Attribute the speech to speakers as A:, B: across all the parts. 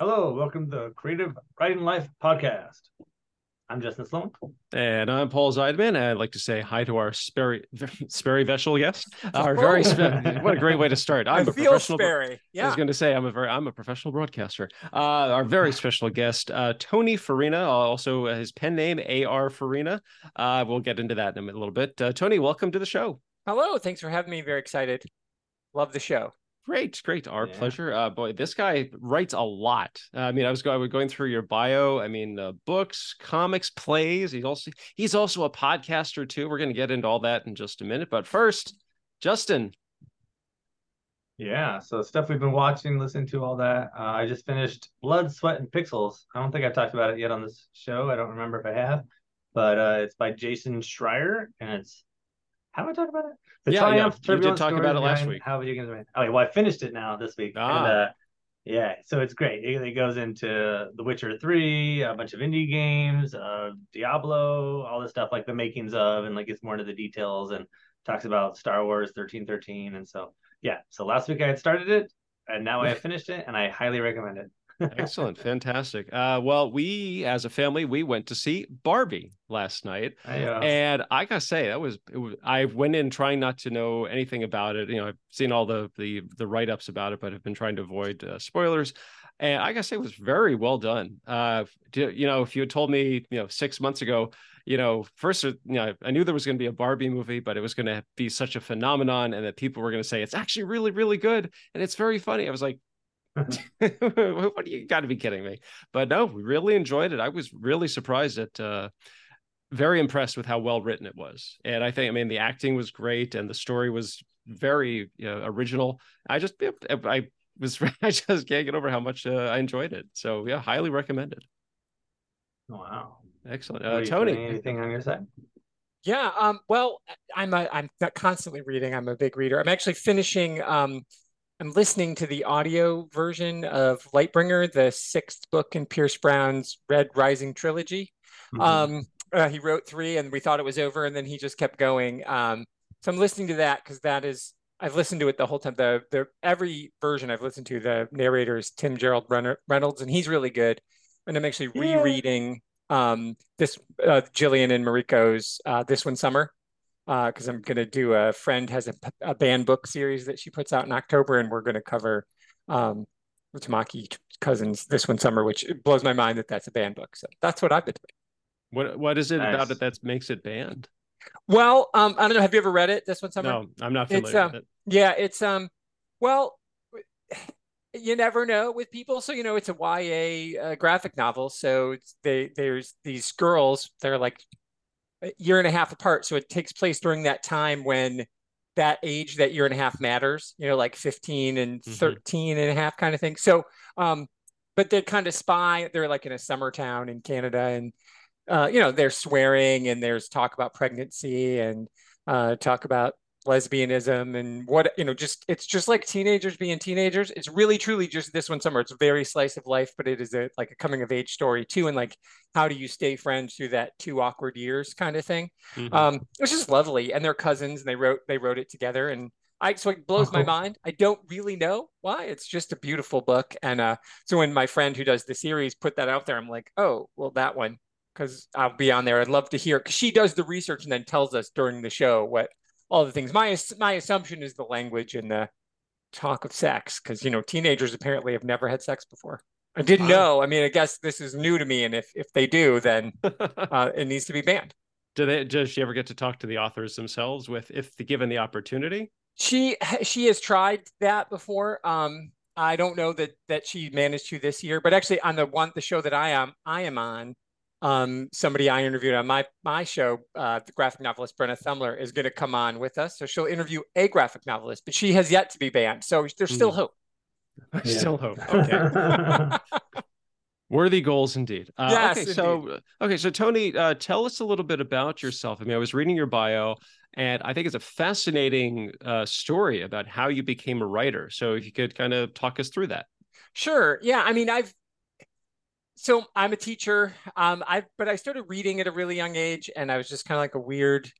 A: Hello, welcome to the Creative Writing Life podcast. I'm Justin Sloan.
B: And I'm Paul Zeidman. And I'd like to say hi to our Sperry Sperry Veshel guest. Our very spe- what a great way to start. I'm
C: I
B: a
C: feel
B: professional.
C: Sperry.
B: I was going to say I'm a very I'm a professional broadcaster. Uh, our very special guest, uh, Tony Farina, uh, also uh, his pen name A.R. Farina. Uh, we'll get into that in a little bit. Uh, Tony, welcome to the show.
C: Hello. Thanks for having me. Very excited. Love the show.
B: Great, great. Our
A: Yeah.
B: pleasure. Uh, boy, this guy writes a lot. Uh, I mean, I was going, I was going through your bio. I mean, uh, books, comics, plays. He's also he's also a podcaster too. We're going to get into all that in just a minute. But first, Justin,
A: Yeah, so stuff we've been watching, listening to, all that. Uh, I just finished Blood, Sweat, and Pixels. I don't think I've talked about it yet on this show. I don't remember if I have, but uh, it's by Jason Schreier, and it's have I talked about it? The
B: Yeah, yeah,
A: Triumph,
B: you did talk about it last week.
A: How video games made. Okay, well I finished it now this week, and
B: Ah.
A: uh, yeah, so it's great. It, it goes into The Witcher Three, a bunch of indie games, uh, Diablo, all this stuff like the makings of, and like gets more into the details and talks about Star Wars thirteen thirteen, and so yeah. So last week I had started it, and now I have finished it, and I highly recommend it.
B: Excellent, fantastic. Uh, well, we as a family we went to see Barbie last night. And I gotta say, that was, it was I went in trying not to know anything about it. You know, I've seen all the the the write ups about it, but have been trying to avoid uh, spoilers. And I gotta say, it was very well done. Uh, you know, if you had told me, you know, six months ago, you know, first, you know, I knew there was going to be a Barbie movie, but it was going to be such a phenomenon, and that people were going to say it's actually really, really good, and it's very funny. I was like. what do you got to be kidding me but no we really enjoyed it i was really surprised at uh very impressed with how well written it was and i think i mean the acting was great and the story was very you know, original i just i was i just can't get over how much uh, i enjoyed it so yeah highly recommended
A: wow.
B: excellent uh tony
A: anything on your side?
C: Yeah. Um, well, I'm a, I'm constantly reading. I'm a big reader. I'm actually finishing. Um, I'm listening to the audio version of Lightbringer, the sixth book in Pierce Brown's Red Rising trilogy.
A: Mhm.
C: Um, uh, he wrote three, and we thought it was over, and then he just kept going. Um, so I'm listening to that because that is I've listened to it the whole time. The the every version I've listened to, the narrator is Tim Gerard Renner- Reynolds, and he's really good. And I'm actually
A: Yeah.
C: rereading um, this uh, Jillian and Mariko's uh, this one summer because I'm going to do a friend has a, a band book series that she puts out in October, and we're going to cover um, Tamaki Cousins this one summer, which it blows my mind that that's a band book. So that's what I've been doing.
B: what what is it
A: Nice.
B: about it that makes it banned
C: Well, um, I don't know. Have you ever read it this one summer?
B: no i'm not
C: It's,
B: familiar
C: um,
B: with it
C: Yeah, it's um, well, you never know with people. So you know, it's a YA uh, graphic novel. So they there's these girls. They're like a year and a half apart. So it takes place during that time when that age, that year and a half matters. You know, like 15 and
B: Mhm.
C: 13 and a half kind of thing. So um, but they kind of spy. They're like in a summer town in Canada, and uh, you know, they're swearing and there's talk about pregnancy and uh, talk about lesbianism and what you know just it's just like teenagers being teenagers it's really truly just this one summer it's a very slice of life but it is a like a coming of age story too and like how do you stay friends through that two awkward years kind of thing
B: Mhm.
C: um it's just lovely and they're cousins and they wrote they wrote it together and I so it blows
A: Oh,
C: my mind. I don't really know why. It's just a beautiful book. And uh so when my friend who does the series put that out there, I'm like, oh, well, that one, because I'll be on there. I'd love to hear because she does the research and then tells us during the show what all the things. My my assumption is the language and the talk of sex, because you know, teenagers apparently have never had sex before. I didn't
B: Wow.
C: know. I mean, I guess this is new to me, and if if they do, then uh, it needs to be banned.
B: do they does she ever get to talk to the authors themselves with if given the opportunity
C: She she has tried that before. Um, I don't know that that she managed to this year, but actually on the one the show that I am I am on, um, somebody I interviewed on my my show, uh, the graphic novelist Brenna Thummler is going to come on with us, so she'll interview a graphic novelist, but she has yet to be banned, so there's still
B: Mhm.
C: hope.
A: Yeah.
B: still hope okay Worthy goals indeed. Uh,
C: Yes,
B: okay, so okay, so Tony, uh, tell us a little bit about yourself. I mean, I was reading your bio, and I think it's a fascinating uh, story about how you became a writer. So if you could kind of talk us through that.
C: Sure. Yeah. I mean, I've so I'm a teacher. Um, I but I started reading at a really young age, and I was just kind of like a weird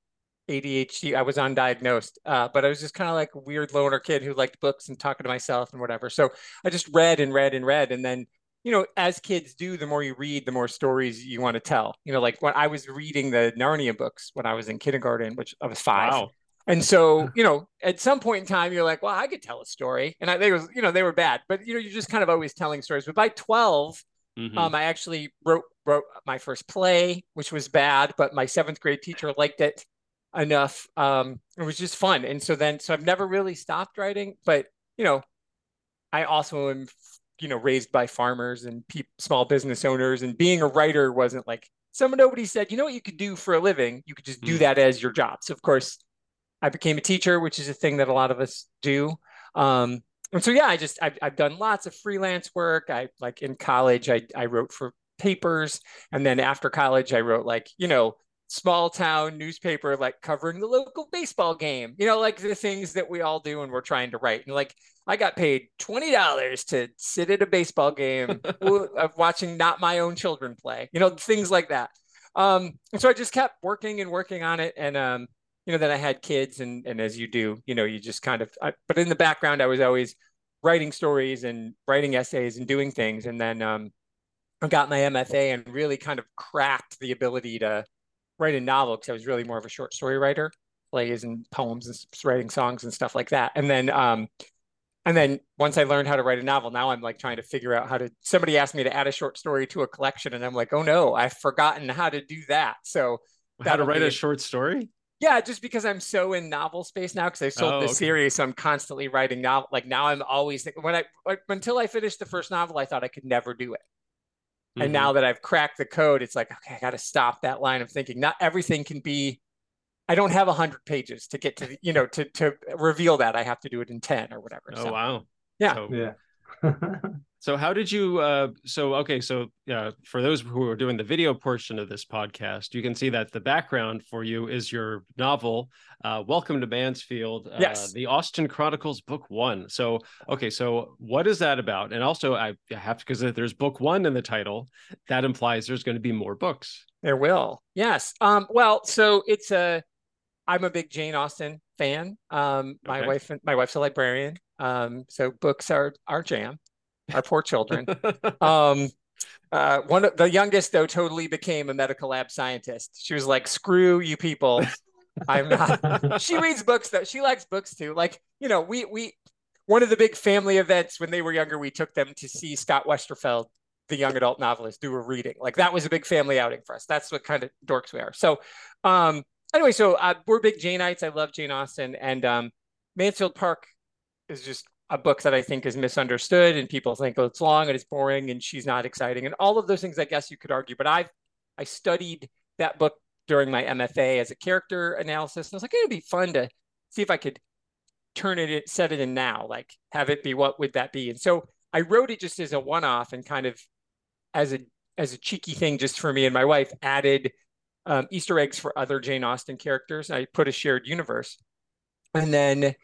C: ADHD. I was undiagnosed, uh, but I was just kind of like a weird loner kid who liked books and talking to myself and whatever. So I just read and read and read, and then you know, as kids do, the more you read, the more stories you want to tell. You know, like when I was reading the Narnia books when I was in kindergarten, which I was five.
B: Wow.
C: And so, you know, at some point in time, you're like, well, I could tell a story. And I think it was, you know, they were bad, but you know, you're just kind of always telling stories. But by 12,
B: Mhm.
C: um, I actually wrote wrote my first play, which was bad, but my seventh grade teacher liked it enough. Um, it was just fun. And so then, so I've never really stopped writing, but you know, I also am, you know, raised by farmers and pe- small business owners, and being a writer wasn't like someone nobody said, you know what you could do for a living? You could just do
B: Mm.
C: that as your job. So of course, I became a teacher, which is a thing that a lot of us do. Um, and so yeah, I just I've, I've done lots of freelance work. I like in college, I I wrote for papers, and then after college, I wrote like you know small town newspaper like covering the local baseball game. You know, like the things that we all do when we're trying to write. And like I got paid twenty dollars to sit at a baseball game of watching not my own children play. You know, things like that. Um, and so I just kept working and working on it, and um, you know, then I had kids, and and as you do, you know, you just kind of. I, but in the background, I was always writing stories and writing essays and doing things, and then um, I got my MFA and really kind of cracked the ability to write a novel because I was really more of a short story writer, plays and poems and writing songs and stuff like that. And then um, and then once I learned how to write a novel, now I'm like trying to figure out how to. Somebody asked me to add a short story to a collection, and I'm like, oh no, I've forgotten how to do that. So
B: How to write a- short story?
C: Yeah, just because I'm so in novel space now, because I sold
B: Oh,
C: the
B: okay.
C: series, so I'm constantly writing novel. Like now, I'm always thinking when I like, until I finished the first novel, I thought I could never do it. And
B: Mhm.
C: now that I've cracked the code, it's like, okay, I got to stop that line of thinking. Not everything can be. I don't have a hundred pages to get to, the, you know, to to reveal that. I have to do it in ten or whatever.
B: Oh
C: so,
B: wow.
C: Yeah.
B: So,
A: Yeah.
B: so how did you uh so okay, so yeah, for those who are doing the video portion of this podcast, you can see that the background for you is your novel, uh, Welcome to Mansfield, uh,
C: Yes.
B: the Austen Chronicles book 1. So okay, so what is that about? And also I I have to because there's book 1 in the title, that implies there's going to be more books.
C: There will. Yes. Um, well, so it's a I'm a big Jane Austen fan. Um, my
B: Okay.
C: wife my wife's a librarian. Um, so books are our jam, our poor children. um, uh, one of the youngest though totally became a medical lab scientist. She was like, "Screw you people, I'm not." she reads books though. She likes books too. Like you know, we we one of the big family events when they were younger, we took them to see Scott Westerfeld, the young adult novelist, do a reading. Like that was a big family outing for us. That's what kind of dorks we are. So, um, anyway, so uh, we're big Janeites. I love Jane Austen, and um, Mansfield Park is just a book that I think is misunderstood, and people think oh, it's long and it's boring, and she's not exciting, and all of those things. I guess you could argue, but I've I studied that book during my MFA as a character analysis, and I was like, it'd be fun to see if I could turn it, set it in now, like have it be what would that be? And so I wrote it just as a one-off and kind of as a as a cheeky thing just for me and my wife added um, Easter eggs for other Jane Austen characters. I put a shared universe, and then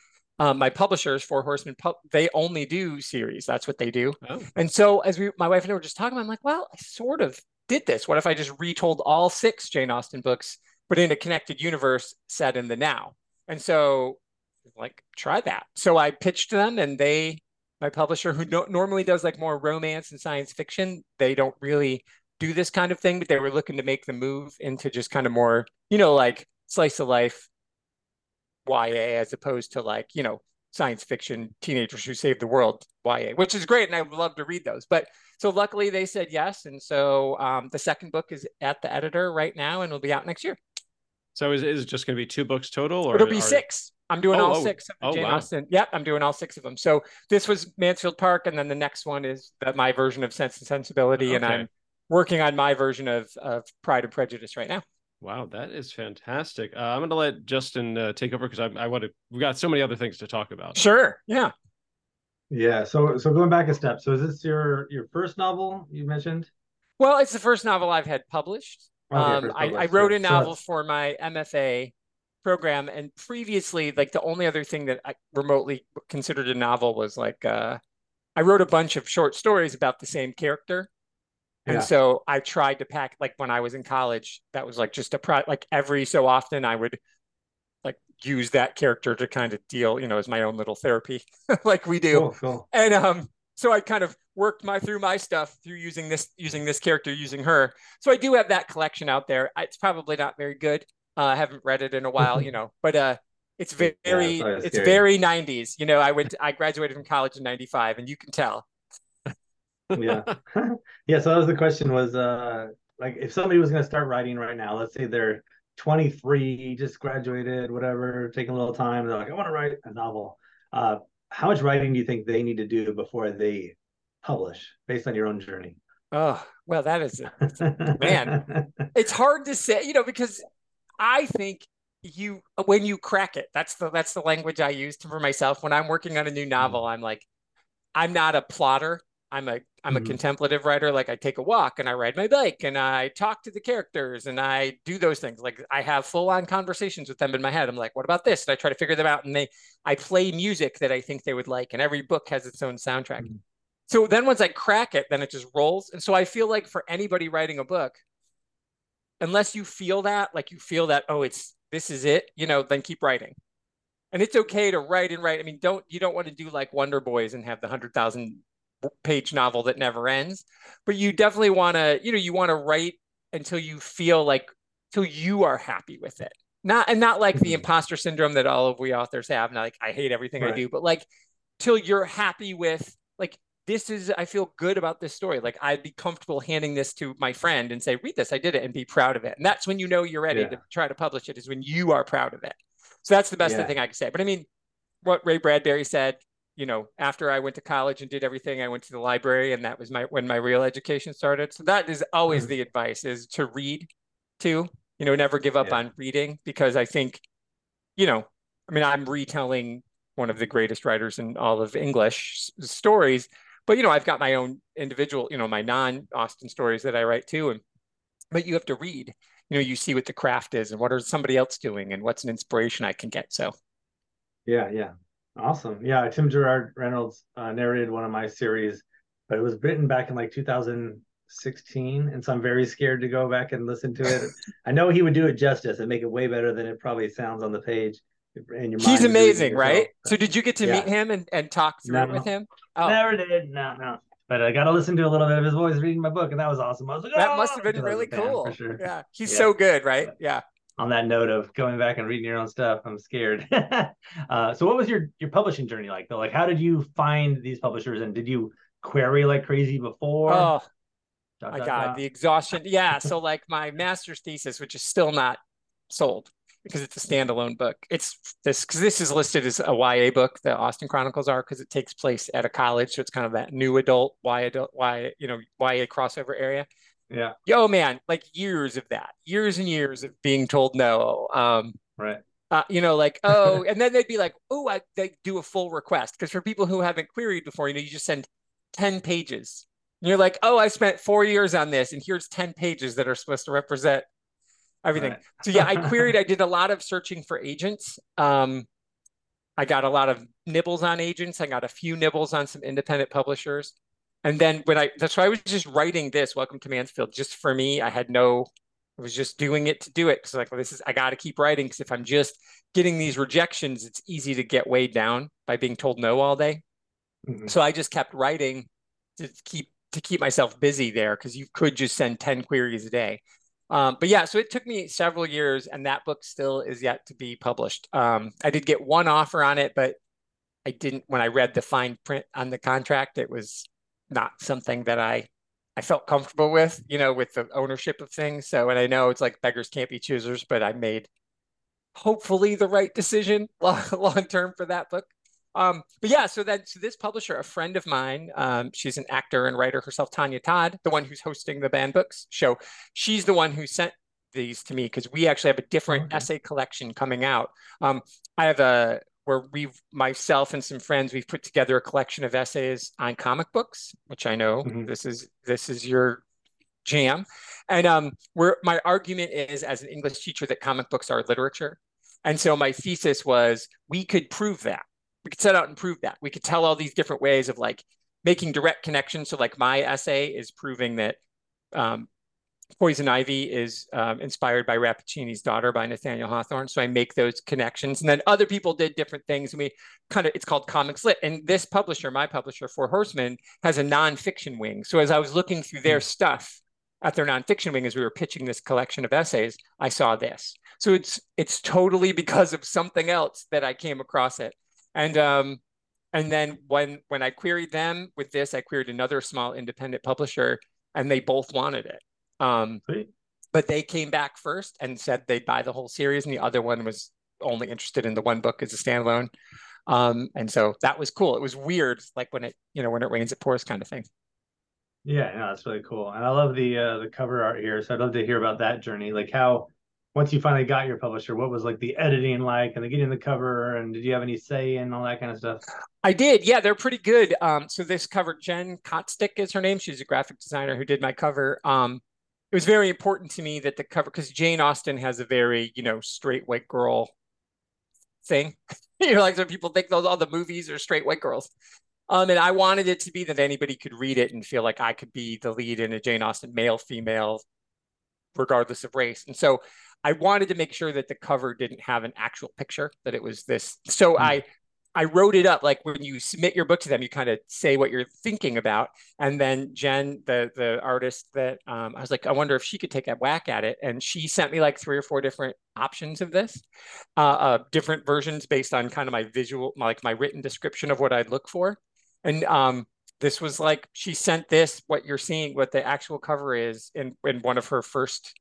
C: um, my publishers, Four Horsemen, pub- they only do series. That's what they do.
B: Oh.
C: And so as we, my wife and I were just talking, I'm like, well, I sort of did this. What if I just retold all six Jane Austen books, but in a connected universe set in the now? And so, like, try that. So I pitched them, and they, my publisher, who no- normally does like more romance and science fiction, they don't really do this kind of thing, but they were looking to make the move into just kind of more, you know, like slice of life YA as opposed to like, you know, science fiction teenagers who save the world YA, which is great. And I would love to read those. But so luckily they said yes. And so um, the second book is at the editor right now and will be out next year.
B: So is, is it just going to be two books total or
C: It'll be
B: are-
C: six. I'm doing
B: Oh,
C: all
B: oh.
C: six of
B: Oh,
C: Jane
B: wow.
C: Austen. Yep, I'm doing all six of them. So this was Mansfield Park, and then the next one is that my version of Sense and Sensibility, and I'm working on my version of of Pride and Prejudice right now.
B: Wow, that is fantastic. Uh, I'm going to let Justin uh, take over because I, I want to. We've got so many other things to talk about.
C: Sure. Yeah.
A: Yeah. So so going back a step. So is this your your first novel you mentioned?
C: Well, it's the first novel I've had published.
A: Okay,
C: um, I, I wrote a novel
A: it's-
C: for my MFA program, and previously, like the only other thing that I remotely considered a novel was like uh, I wrote a bunch of short stories about the same character, and
A: Yeah.
C: so I tried to pack like when I was in college, that was like just a pro like every so often I would like use that character to kind of deal, you know, as my own little therapy, like we do.
A: Cool, cool.
C: And um, so I kind of worked my through my stuff through using this using this character using her. So I do have that collection out there. It's probably not very good. Uh, I haven't read it in a while, you know, but uh, it's very yeah, it's, it's very 90s. You know, I went I graduated from college in 95 and you can tell.
A: Yeah. yeah, so that was the question was uh like if somebody was going to start writing right now, let's say they're 23, just graduated, whatever, taking a little time, they're like I want to write a novel. Uh how much writing do you think they need to do before they publish based on your own journey?
C: Oh, well, that is, man, it's hard to say, you know, because I think you, when you crack it, that's the, that's the language I use for myself. When I'm working on a new novel, mm-hmm. I'm like, I'm not a plotter. I'm a I'm a mm-hmm. contemplative writer. Like I take a walk and I ride my bike and I talk to the characters and I do those things. Like I have full on conversations with them in my head. I'm like, what about this? And I try to figure them out. And they I play music that I think they would like. And every book has its own soundtrack. Mm-hmm. So then once I crack it, then it just rolls. And so I feel like for anybody writing a book, unless you feel that, like you feel that, oh, it's this is it, you know, then keep writing. And it's okay to write and write. I mean, don't you don't want to do like Wonder Boys and have the hundred thousand page novel that never ends, but you definitely want to, you know, you want to write until you feel like till you are happy with it. Not and not like the mm-hmm. imposter syndrome that all of we authors have. Not like I hate everything right. I do, but like till you're happy with like this is I feel good about this story. Like I'd be comfortable handing this to my friend and say, read this, I did it, and be proud of it. And that's when you know you're ready yeah. to try to publish it, is when you are proud of it. So that's the best yeah. thing I can say. But I mean, what Ray Bradbury said, you know, after I went to college and did everything, I went to the library, and that was my when my real education started. So that is always mm-hmm. the advice: is to read, too. You know, never give up yeah. on reading because I think, you know, I mean, I'm retelling one of the greatest writers in all of English stories, but you know, I've got my own individual, you know, my non-Austen stories that I write too, and but you have to read. You know, you see what the craft is and what are somebody else doing and what's an inspiration I can get. So,
A: yeah, yeah, awesome. Yeah, Tim Gerard Reynolds uh, narrated one of my series, but it was written back in like 2016, and so I'm very scared to go back and listen to it. I know he would do it justice and make it way better than it probably sounds on the page
C: in your He's amazing, right? So did you get to yeah. meet him and, and talk through no, it with him?
A: Oh. Never did. No, no. But I got to listen to a little bit of his voice reading my book, and that was awesome. I was like,
C: that oh! must have been really cool. Sure. Yeah, he's yeah. so good, right? Yeah.
A: On that note of going back and reading your own stuff, I'm scared. uh, so, what was your your publishing journey like though? Like, how did you find these publishers, and did you query like crazy before?
C: Oh, dot, my dot, God, dot. the exhaustion. Yeah. so, like my master's thesis, which is still not sold, because it's a standalone book. It's this because this is listed as a YA book. The Austen Chronicles are because it takes place at a college, so it's kind of that new adult YA adult YA you know YA crossover area.
A: Yeah.
C: Yo, man, like years of that, years and years of being told no. Um,
A: right.
C: Uh, you know, like oh, and then they'd be like, oh, I they do a full request because for people who haven't queried before, you know, you just send ten pages. And you're like, oh, I spent four years on this, and here's ten pages that are supposed to represent everything. Right. so yeah, I queried. I did a lot of searching for agents. Um, I got a lot of nibbles on agents. I got a few nibbles on some independent publishers. And then when I, that's why I was just writing this, Welcome to Mansfield, just for me. I had no, I was just doing it to do it. Cause like, well, this is, I got to keep writing. Cause if I'm just getting these rejections, it's easy to get weighed down by being told no all day. Mm-hmm. So I just kept writing to keep, to keep myself busy there. Cause you could just send 10 queries a day. Um, but yeah, so it took me several years, and that book still is yet to be published. Um, I did get one offer on it, but I didn't. When I read the fine print on the contract, it was not something that I I felt comfortable with, you know, with the ownership of things. So, and I know it's like beggars can't be choosers, but I made hopefully the right decision long, long term for that book. Um, but yeah, so that so this publisher, a friend of mine, um, she's an actor and writer herself, Tanya Todd, the one who's hosting the Banned Books show. She's the one who sent these to me because we actually have a different okay. essay collection coming out. Um, I have a where we've myself and some friends we've put together a collection of essays on comic books, which I know mm-hmm. this is this is your jam. And um, where my argument is as an English teacher that comic books are literature. And so my thesis was we could prove that we could set out and prove that. We could tell all these different ways of like making direct connections. So like my essay is proving that um, Poison Ivy is um, inspired by Rappaccini's daughter by Nathaniel Hawthorne. So I make those connections. And then other people did different things. And we kind of, it's called Comics Lit. And this publisher, my publisher, Four Horsemen, has a nonfiction wing. So as I was looking through their stuff at their nonfiction wing, as we were pitching this collection of essays, I saw this. So it's it's totally because of something else that I came across it. And um, and then when when I queried them with this, I queried another small independent publisher, and they both wanted it. Um, but they came back first and said they'd buy the whole series, and the other one was only interested in the one book as a standalone. Um, and so that was cool. It was weird, like when it, you know, when it rains, it pours kind of thing.
A: Yeah, no, that's really cool. And I love the uh the cover art here. So I'd love to hear about that journey. Like how once you finally got your publisher, what was like the editing like and the getting the cover and did you have any say in all that kind of stuff?
C: I did. Yeah, they're pretty good. Um, so this cover, Jen Kotstick is her name. She's a graphic designer who did my cover. Um, it was very important to me that the cover because Jane Austen has a very you know straight white girl thing. you know, like some people think those all the movies are straight white girls. Um, and I wanted it to be that anybody could read it and feel like I could be the lead in a Jane Austen male, female, regardless of race. And so I wanted to make sure that the cover didn't have an actual picture, that it was this. So mm. I I wrote it up like when you submit your book to them, you kind of say what you're thinking about, and then Jen, the the artist that um, I was like, I wonder if she could take a whack at it, and she sent me like three or four different options of this, uh, uh, different versions based on kind of my visual, like my written description of what I'd look for, and um, this was like she sent this what you're seeing, what the actual cover is in in one of her first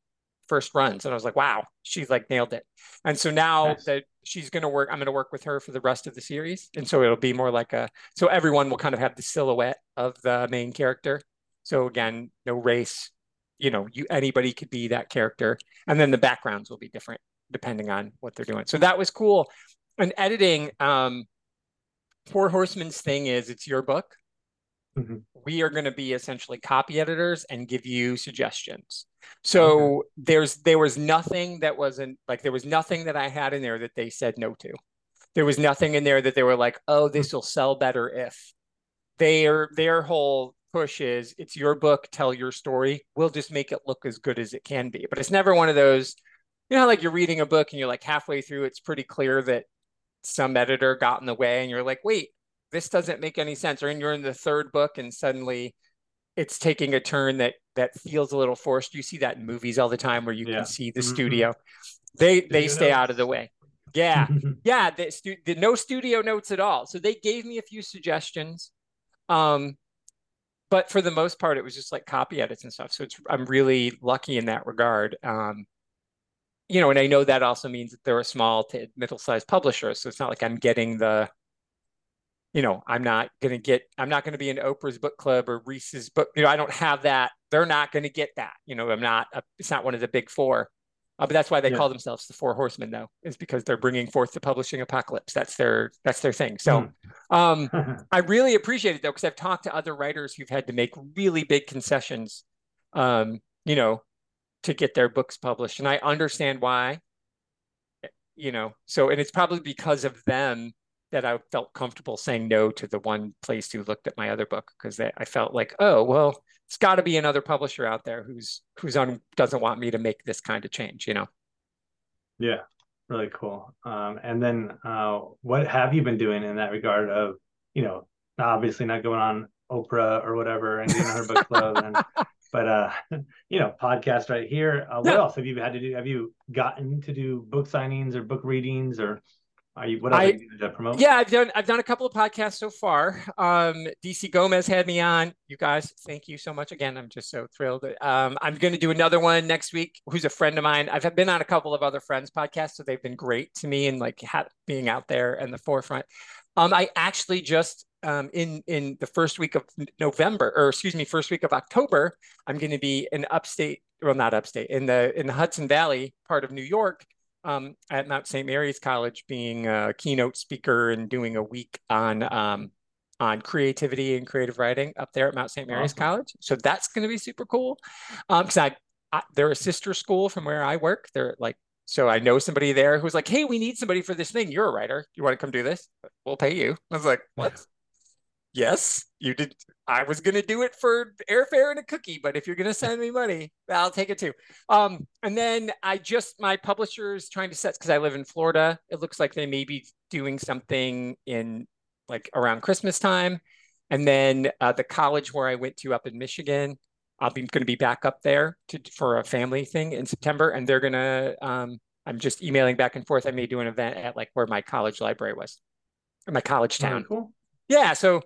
C: first runs. And i was like wow she's like nailed it. And so now nice. that she's going to work i'm going to work with her for the rest of the series. And so it'll be more like a so everyone will kind of have the silhouette of the main character. So again no race you know you anybody could be that character. And then the backgrounds will be different depending on what they're doing. So that was cool. And editing um four horsemen's thing is it's your book. Mm-hmm. we are going to be essentially copy editors and give you suggestions so okay. there's there was nothing that wasn't like there was nothing that I had in there that they said no to. There was nothing in there that they were like, oh, hmm. this will sell better if. Their their whole push is it's your book, tell your story. We'll just make it look as good as it can be. But it's never one of those, you know, like you're reading a book and you're like halfway through, it's pretty clear that some editor got in the way and you're like, wait, this doesn't make any sense. Or and you're in the third book and suddenly it's taking a turn that that feels a little forced. You see that in movies all the time where you yeah. can see the mm-hmm. studio. They they stay out of the way. Yeah, yeah. The, stu- the no studio notes at all. So they gave me a few suggestions, um, but for the most part, it was just like copy edits and stuff. So it's I'm really lucky in that regard. Um, you know, and I know that also means that they're a small to middle-sized publisher, so it's not like I'm getting the you know, I'm not going to get, I'm not going to be in Oprah's book club or Reese's book. You know, I don't have that. They're not going to get that. You know, I'm not, a, it's not one of the big four. Uh, but that's why they yeah. call themselves the Four Horsemen, though, is because they're bringing forth the publishing apocalypse. That's their that's their thing. So, mm. um, I really appreciate it though, because I've talked to other writers who've had to make really big concessions, um, you know, to get their books published, and I understand why. You know, so and it's probably because of them that I felt comfortable saying no to the one place who looked at my other book because I felt like, oh well, it's got to be another publisher out there who's who's on doesn't want me to make this kind of change, you know.
A: Yeah, really cool. Um, and then, uh, what have you been doing in that regard? Of you know, obviously not going on Oprah or whatever and doing her book club, and but uh, you know, podcast right here. Uh, what else have you had to do? Have you gotten to do book signings or book readings or are you, what I, promote?
C: Yeah, I've done I've done a couple of podcasts so far. Um, DC Gomez had me on. You guys, thank you so much again. I'm just so thrilled. Um, I'm going to do another one next week. Who's a friend of mine? I've been on a couple of other friends' podcasts, so they've been great to me and like ha- being out there in the forefront. Um, I actually just um, in in the first week of November, or excuse me, first week of October, I'm going to be in upstate, well, not upstate, in the in the Hudson Valley part of New York um, at Mount St. Mary's College being a keynote speaker and doing a week on um, on creativity and creative writing up there at Mount St. Mary's awesome. College. So that's going to be super cool. Because um, I, I, they're a sister school from where I work. They're like, so I know somebody there who's like, hey, we need somebody for this thing. You're a writer. You want to come do this? We'll pay you. I was like, what? Yes, you did. I was gonna do it for airfare and a cookie, but if you're gonna send me money, I'll take it too. Um, and then I just my publisher is trying to set because I live in Florida. It looks like they may be doing something in like around Christmas time, and then uh, the college where I went to up in Michigan. I'll be going to be back up there to, for a family thing in September, and they're gonna. Um, I'm just emailing back and forth. I may do an event at like where my college library was, my college town.
A: Cool.
C: Yeah, so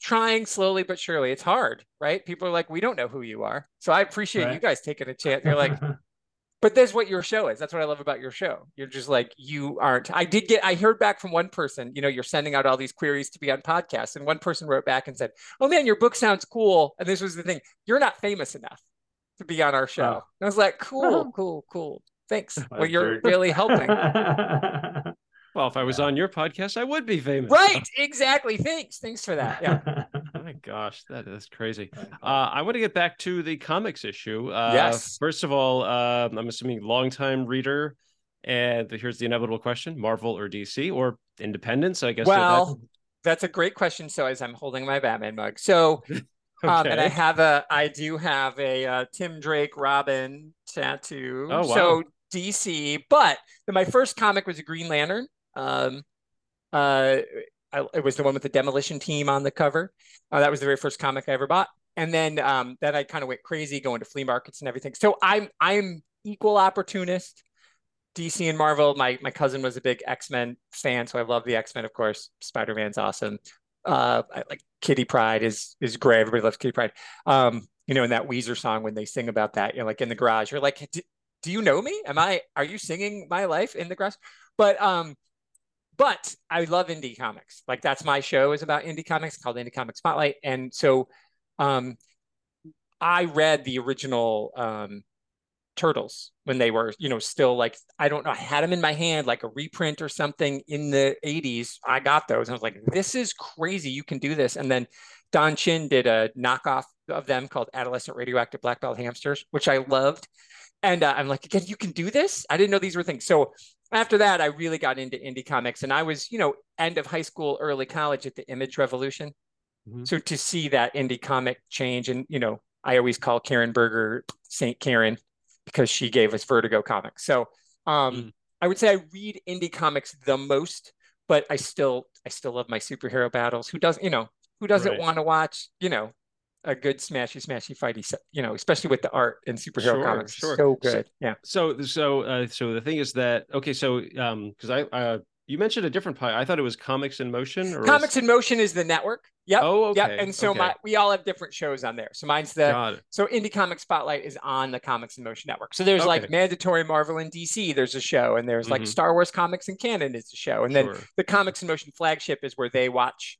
C: trying slowly but surely. It's hard, right? People are like, we don't know who you are. So I appreciate
A: Right.
C: you guys taking a chance. You're like, but that's what your show is. That's what I love about your show. You're just like, you aren't. I did get, I heard back from one person, you know, you're sending out all these queries to be on podcasts. And one person wrote back and said, oh man, your book sounds cool. And this was the thing, you're not famous enough to be on our show.
A: Oh.
C: And I was like, cool,
A: Oh.
C: cool, cool. Thanks. Well, you're really helping.
B: Well, if I was on your podcast, I would be famous.
C: right. Exactly. Thanks. Thanks for that. Yeah.
B: Oh my gosh, that is crazy. Uh, I want to get back to the comics issue. Uh,
C: Yes.
B: First of all, uh, I'm assuming longtime reader, and here's the inevitable question: Marvel or DC or Independence? I guess.
C: Well, that's a great question. So as I'm holding my Batman mug, so
B: that-
C: um, and I have a, I do have a uh, Tim Drake Robin tattoo.
B: Oh, wow.
C: So DC, but my first comic was a Green Lantern. Um, uh, I, it was the one with the demolition team on the cover. Uh, that was the very first comic I ever bought. And then um, then I kind of went crazy going to flea markets and everything. So I'm I'm equal opportunist. DC and Marvel. My my cousin was a big X Men fan, so I love the X Men. Of course, Spider Man's awesome. Uh, I, like Kitty Pryde is is great. Everybody loves Kitty Pryde. Um, you know, in that Weezer song when they sing about that, you know, like in the garage, you're like, "D- do you know me? Am I? Are you singing my life in the garage? But um, but I love indie comics. Like that's my show is about indie comics. Called Indie Comic Spotlight, and so um, I read the original um turtles when they were you know still like i don't know i had them in my hand like a reprint or something in the 80s i got those. And i was like this is crazy. You can do this. And then don chin did a knockoff of them called adolescent radioactive black belt hamsters which i loved. And uh, i'm like again you can do this? I didn't know these were things. So after that i really got into indie comics and i was you know end of high school early college at the image revolution
B: Mhm.
C: so to see that indie comic change and you know i always call karen berger saint karen because she gave us Vertigo comics. So um,
B: Mm.
C: I would say I read indie comics the most, but I still I still love my superhero battles. Who doesn't you know who doesn't
B: Right.
C: want to watch you know a good smashy smashy fighty you know especially with the art in superhero
B: Sure,
C: comics
B: sure.
C: so
B: So-
C: good yeah
B: So so uh, so the thing is that okay. So um, because I uh, you mentioned a different pie. I thought it was Comics in Motion or was-
C: comics in motion is the network yep
B: Oh, okay.
C: yep and so
B: okay.
C: my we all have different shows on there so mine's the So Indie Comic Spotlight is on the Comics in Motion Network. So there's like mandatory Marvel and DC, there's a show, and there's like
B: Mhm.
C: Star Wars Comics and Canon is a show. And then the Comics in Motion flagship is where they watch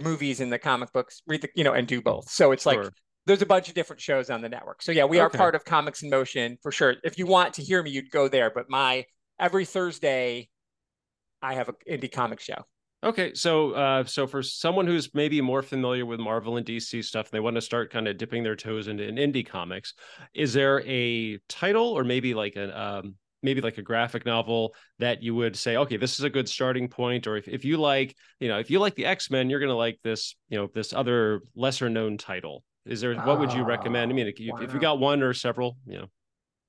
C: movies and the comic books, read the, you know, and do both. So it's like there's a bunch of different shows on the network. So yeah, we are part of Comics in Motion for sure. If you want to hear me, you'd go there. But my every Thursday, I have an indie comic show.
B: Okay, so uh, so for someone who's maybe more familiar with Marvel and DC stuff, and they want to start kind of dipping their toes into in indie comics, is there a title or maybe like an um, maybe like a graphic novel that you would say, okay, this is a good starting point, or if, if you like, you know, if you like the X Men, you're gonna like this, you know, this other lesser known title. Is there what would you recommend? I mean, if you, if you got one or several, you know,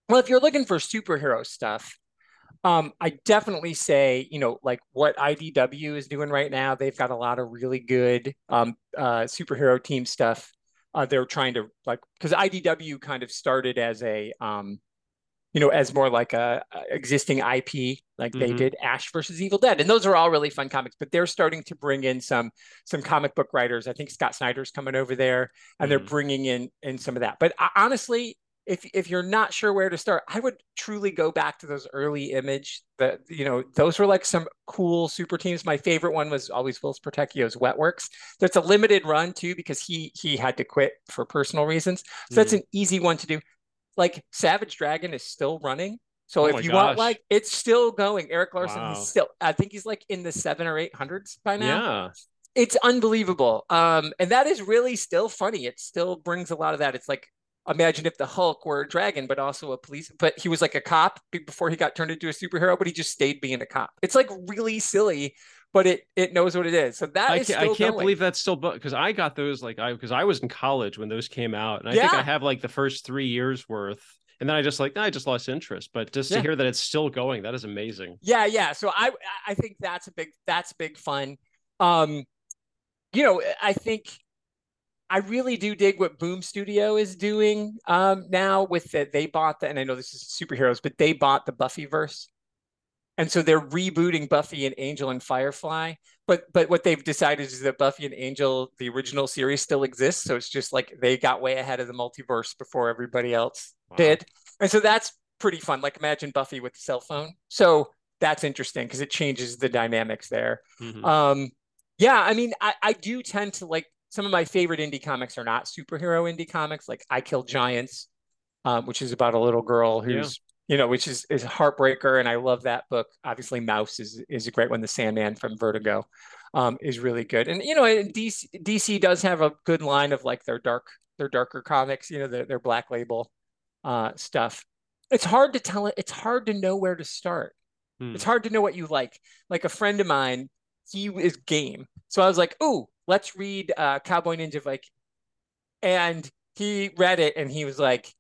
C: Well, if you're looking for superhero stuff, um, I definitely say, you know, like what IDW is doing right now, they've got a lot of really good um, uh, superhero team stuff. Uh, they're trying to like because IDW kind of started as a, um, you know, as more like a, a existing IP, like they
B: Mhm.
C: did Ash versus Evil Dead, and those are all really fun comics. But they're starting to bring in some some comic book writers. I think Scott Snyder's coming over there, and they're
B: Mhm.
C: bringing in in some of that. But uh, honestly, if if you're not sure where to start, I would truly go back to those early image. That you know, those were like some cool super teams. My favorite one was always Whilce Portacio's Wetworks. That's a limited run too because he he had to quit for personal reasons. So that's
B: Mhm.
C: an easy one to do. Like Savage Dragon is still running. So
B: Oh
C: if you want like it's still going. Erik Larsen,
B: Wow.
C: he's still I think he's like in the seven or eight hundreds by now
B: yeah,
C: it's unbelievable. Um, and that is really still funny. It still brings a lot of that. It's like imagine if the Hulk were a dragon, but also a police, but he was like a cop before he got turned into a superhero, but he just stayed being a cop. It's like really silly, but it it knows what it is. So that
B: I
C: is
B: can't, I can't
C: going.
B: believe that's still because I got those like I because I was in college when those came out, and I
C: Yeah.
B: think I have like the first three years worth, and then I just like I just lost interest. But just
C: Yeah.
B: to hear that it's still going, that is amazing.
C: Yeah, yeah. So I I think that's a big that's big fun. Um, you know, I think I really do dig what Boom Studio is doing um now with that they bought the and I know this is superheroes, but they bought the Buffyverse. And so they're rebooting Buffy and Angel and Firefly. But but what they've decided is that Buffy and Angel, the original series, still exists. So it's just like they got way ahead of the multiverse before everybody else
B: Wow.
C: did. And so that's pretty fun. Like imagine Buffy with the cell phone. So that's interesting because it changes the dynamics there.
B: Mhm.
C: Um, yeah, I mean, I, I do tend to like some of my favorite indie comics are not superhero indie comics, like I Kill Giants, um, which is about a little girl who's you know, which is is a heartbreaker, and I love that book. Obviously, Maus is is a great one. The Sandman from Vertigo um, is really good, and you know, DC DC does have a good line of like their dark their darker comics, you know, their their Black Label uh, stuff. It's hard to tell it. It's hard to know where to start.
B: Hmm.
C: It's hard to know what you like. Like a friend of mine, he is game. So I was like, "Ooh, let's read uh, Cowboy Ninja Viking," and he read it, and he was like, "I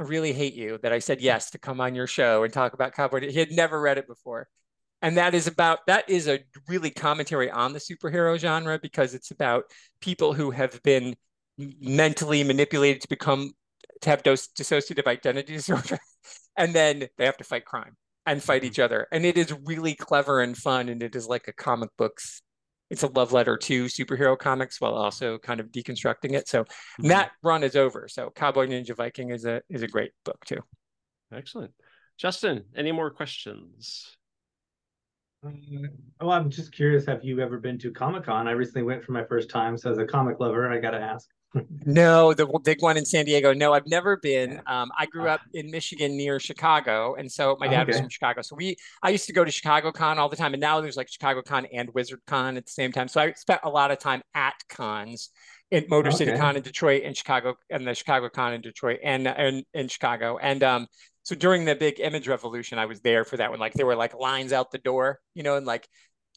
C: really hate you that I said yes to come on your show and talk about Cowboy." He had never read it before, and that is about that is a really commentary on the superhero genre because it's about people who have been mentally manipulated to become to have those dissociative identity disorder, and then they have to fight crime and fight
B: Mhm.
C: each other. And it is really clever and fun, and it is like a comic books. It's a love letter to superhero comics while also kind of deconstructing it. So
B: Mhm.
C: that run is over. So Cowboy Ninja Viking is a is a great book too.
B: Excellent. Justin, any more questions?
A: Um, well, I'm just curious. Have you ever been to Comic Con? I recently went for my first time, so as a comic lover, I got to ask.
C: No, the big one in San Diego. No, I've never been. Um, I grew up in Michigan near Chicago, and so my dad was from Chicago. So we, I used to go to Chicago Con all the time, and now there's like Chicago Con and Wizard Con at the same time. So I spent a lot of time at cons in Motor City Con in Detroit and Chicago, and the Chicago Con in Detroit and and in Chicago. And um, so during the big image revolution, I was there for that one. Like there were like lines out the door, you know, and like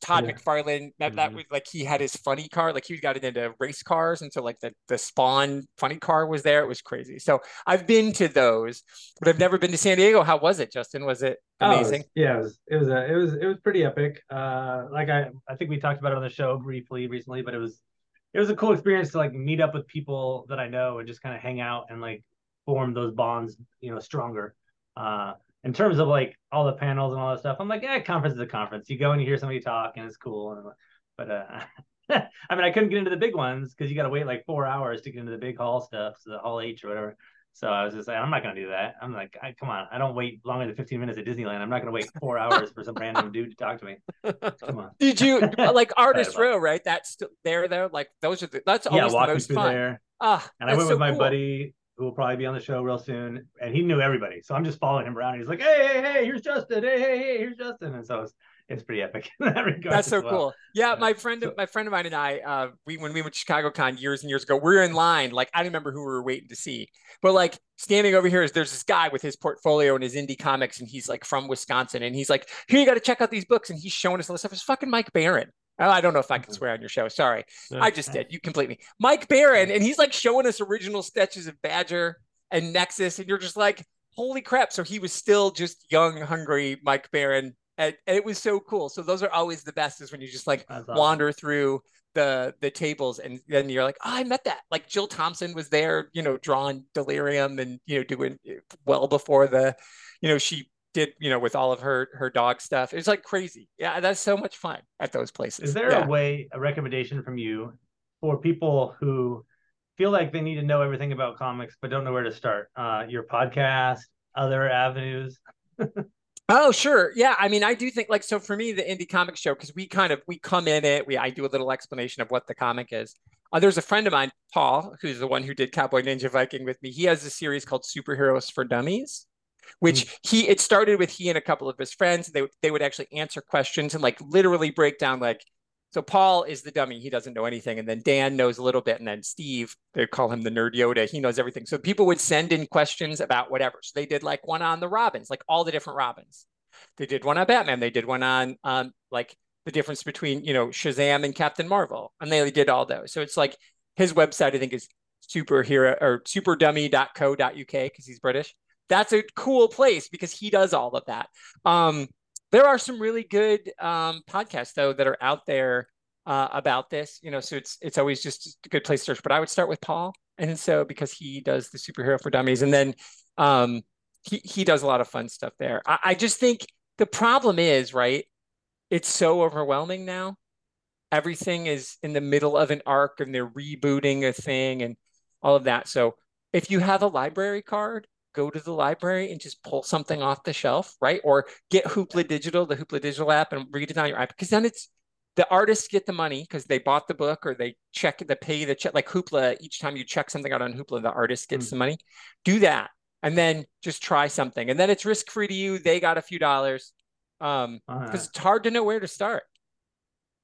C: Todd
A: Yeah.
C: McFarlane, that, that
B: Mhm.
C: was like he had his funny car, like he got into race cars, and so like the the Spawn funny car was there. It was crazy. So I've been to those, but I've never been to San Diego. How was it, Justin? Was it
A: Oh,
C: amazing?
A: yeah, it was it was a, it was it was pretty epic. Uh, like I I think we talked about it on the show briefly recently, but it was it was a cool experience to like meet up with people that I know and just kind of hang out and like form those bonds, you know, stronger. Uh, in terms of like all the panels and all that stuff, I'm like, yeah, conference is a conference. You go and you hear somebody talk and it's cool. And, but uh, I mean, I couldn't get into the big ones because you got to wait like four hours to get into the big hall stuff, so the hall H or whatever. So I was just like, I'm not gonna do that. I'm like, I, come on, I don't wait longer than 15 minutes at Disneyland. I'm not gonna wait four hours for some random dude to talk to me. Come on.
C: Did you like Artist Row? Right, that's there though. Like those are the that's
A: yeah,
C: always the most
A: through
C: fun.
A: there,
C: Ah,
A: and I went
C: so
A: with my
C: cool.
A: buddy who will probably be on the show real soon, and he knew everybody. So I'm just following him around. He's like, hey, hey, hey, here's Justin. Hey, hey, hey, here's Justin. And so it's it's pretty epic in that regard.
C: That's so
A: well.
C: cool. Yeah, my friend,
A: So-
C: my friend of mine and I, uh, we when we went to Chicago Con years and years ago, we were in line. Like I don't remember who we were waiting to see, but like standing over here is there's this guy with his portfolio and his indie comics, and he's like from Wisconsin, and he's like, here you got to check out these books, and he's showing us all this stuff. It's fucking Mike Baron. Oh, I don't know if I can
A: Mhm.
C: swear on your show. Sorry, I just did. You complete me, Mike Baron, and he's like showing us original sketches of Badger and Nexus, and you're just like, holy crap! So he was still just young, hungry Mike Baron, and, and it was so cool. So those are always the best, is when you just like wander through the the tables, and then you're like, oh, I met that. Like Jill Thompson was there, you know, drawing Delirium, and you know, doing well before the, you know, she did, you know, with all of her her dog stuff. It's like crazy. Yeah, that's so much fun at those places.
A: Is there
C: yeah.
A: a way, a recommendation from you for people who feel like they need to know everything about comics but don't know where to start? Uh, your podcast, other avenues.
C: Oh, sure. Yeah. I mean, I do think like so for me, the indie comic show, because we kind of we come in it, we I do a little explanation of what the comic is. Uh, there's a friend of mine, Paul, who's the one who did Cowboy Ninja Viking with me. He has a series called Superheroes for Dummies, which he it started with he and a couple of his friends. They they would actually answer questions and like literally break down like so Paul is the dummy. He doesn't know anything. And then Dan knows a little bit. And then Steve, they call him the nerd Yoda. He knows everything. So people would send in questions about whatever. So they did like one on the Robins, like all the different Robins. They did one on Batman. They did one on um, like the difference between you know Shazam and Captain Marvel, and they did all those. So it's like his website, I think, is superhero or superdummy.co.uk because he's British. That's a cool place because he does all of that. Um, there are some really good um, podcasts though that are out there uh, about this. You know, so it's it's always just a good place to search. But I would start with Paul, and so because he does the superhero for dummies, and then um, he he does a lot of fun stuff there. I, I just think the problem is right. It's so overwhelming now. Everything is in the middle of an arc, and they're rebooting a thing, and all of that. So if you have a library card, go to the library and just pull something off the shelf, right? Or get Hoopla Digital, the Hoopla Digital app, and read it on your iPad. Because then it's the artists get the money because they bought the book or they check the pay the check like Hoopla. Each time you check something out on Hoopla, the artist gets mm. the money. Do that, and then just try something, and then it's risk free to you. They got a few dollars because um, right. it's hard to know where to start.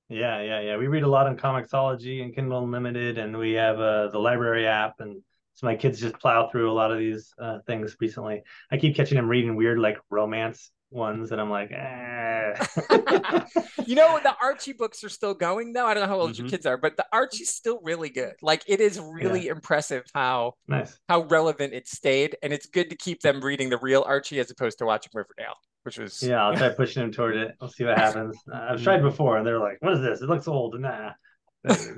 A: Yeah, yeah, yeah. We read a lot on Comixology and Kindle Unlimited, and we have uh, the library app, and so my kids just plow through a lot of these uh, things recently. I keep catching them reading weird like romance ones, and I'm like, eh.
C: you know, the Archie books are still going though. I don't know how old mm-hmm. your kids are, but the Archie's still really good. Like it is really yeah. impressive how
A: nice
C: how relevant it stayed, and it's good to keep them reading the real Archie as opposed to watching Riverdale which was
A: yeah. I'll try pushing them toward it. We'll see what happens. Uh, I've tried before, and they're like, "What is this? It looks old." Nah,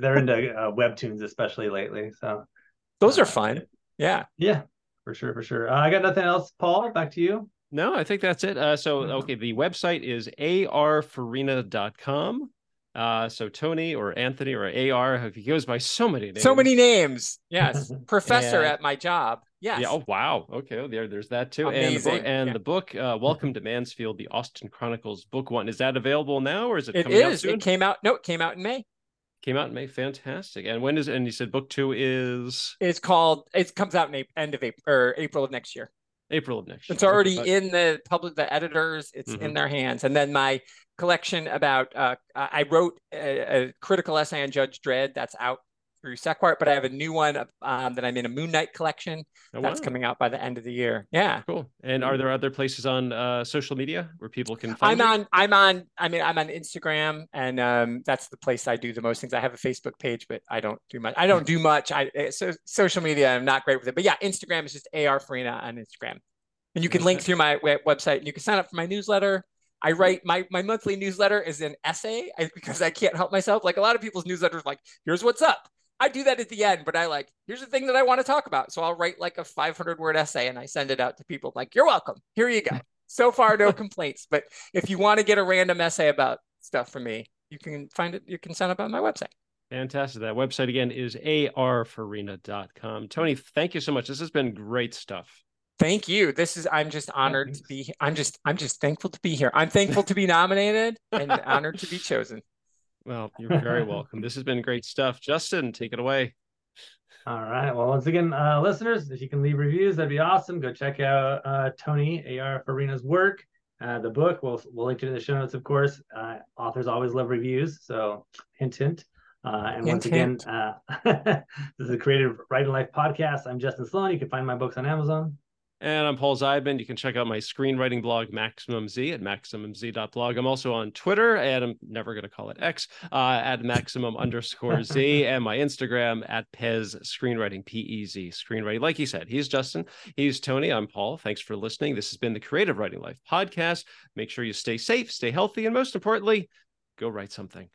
A: they're into uh, webtoons especially lately. So
C: those are fun. Yeah,
A: yeah, for sure, for sure. Uh, I got nothing else, Paul. Back to you.
B: No, I think that's it. Uh, so okay, the website is arfarina.com. Uh, so Tony or Anthony or AR, he goes by so many names.
C: So many names. Yes. Professor and, at my job. Yes.
B: Yeah. Oh wow. Okay. Oh, there, there's that too. Amazing. And the book, and yeah. the book uh, Welcome to Mansfield: The Austen Chronicles, Book One. Is that available now, or is it?
C: It is. It came out. No, it came out in May.
B: Came out in May. Fantastic. And when is? And you said book two is.
C: It's called. It comes out in April, end of April or April of next year.
B: April of next year.
C: It's already in the public, the editors, it's mm-hmm. in their hands. And then my collection about, uh, I wrote a, a, critical essay on Judge Dredd that's out through Sequart, but I have a new one um, that I'm in a Moon Knight collection oh, that's wow. coming out by the end of the year. Yeah,
B: cool. And are there other places on uh, social media where people can find?
C: I'm you? on. I'm on. I mean, I'm on Instagram, and um, that's the place I do the most things. I have a Facebook page, but I don't do much. I don't do much. I eh, so social media. I'm not great with it, but yeah, Instagram is just Ar Farina on Instagram, and you can link through my website. And you can sign up for my newsletter. I write my my monthly newsletter is an essay because I can't help myself. Like a lot of people's newsletters, like here's what's up I do that at the end, but I like, here's the thing that I want to talk about. So I'll write like a 500 word essay and I send it out to people like, you're welcome. Here you go. So far, no complaints. But if you want to get a random essay about stuff from me, you can find it. You can sign up on my website.
B: Fantastic. That website again is arfarina.com. Tony, thank you so much. This has been great stuff.
C: Thank you. This is I'm just honored to be I'm just I'm just thankful to be here. I'm thankful to be nominated and honored to be chosen.
B: Well, you're very welcome. This has been great stuff. Justin, take it away.
A: All right. Well, once again, uh, listeners, if you can leave reviews, that'd be awesome. Go check out uh, Tony AR Farina's work. Uh, the book, we'll, we'll link it in the show notes, of course. Uh, authors always love reviews. So, hint, hint. Uh, and hint, once again, uh, this is a Creative Writing Life podcast. I'm Justin Sloan. You can find my books on Amazon.
B: And I'm Paul Zeidman. You can check out my screenwriting blog, Maximum Z, at maximumz.blog. I'm also on Twitter, and I'm never going to call it X, uh, at maximum underscore Z, and my Instagram at Pez Screenwriting, P E Z, Screenwriting. Like he said, he's Justin, he's Tony, I'm Paul. Thanks for listening. This has been the Creative Writing Life podcast. Make sure you stay safe, stay healthy, and most importantly, go write something.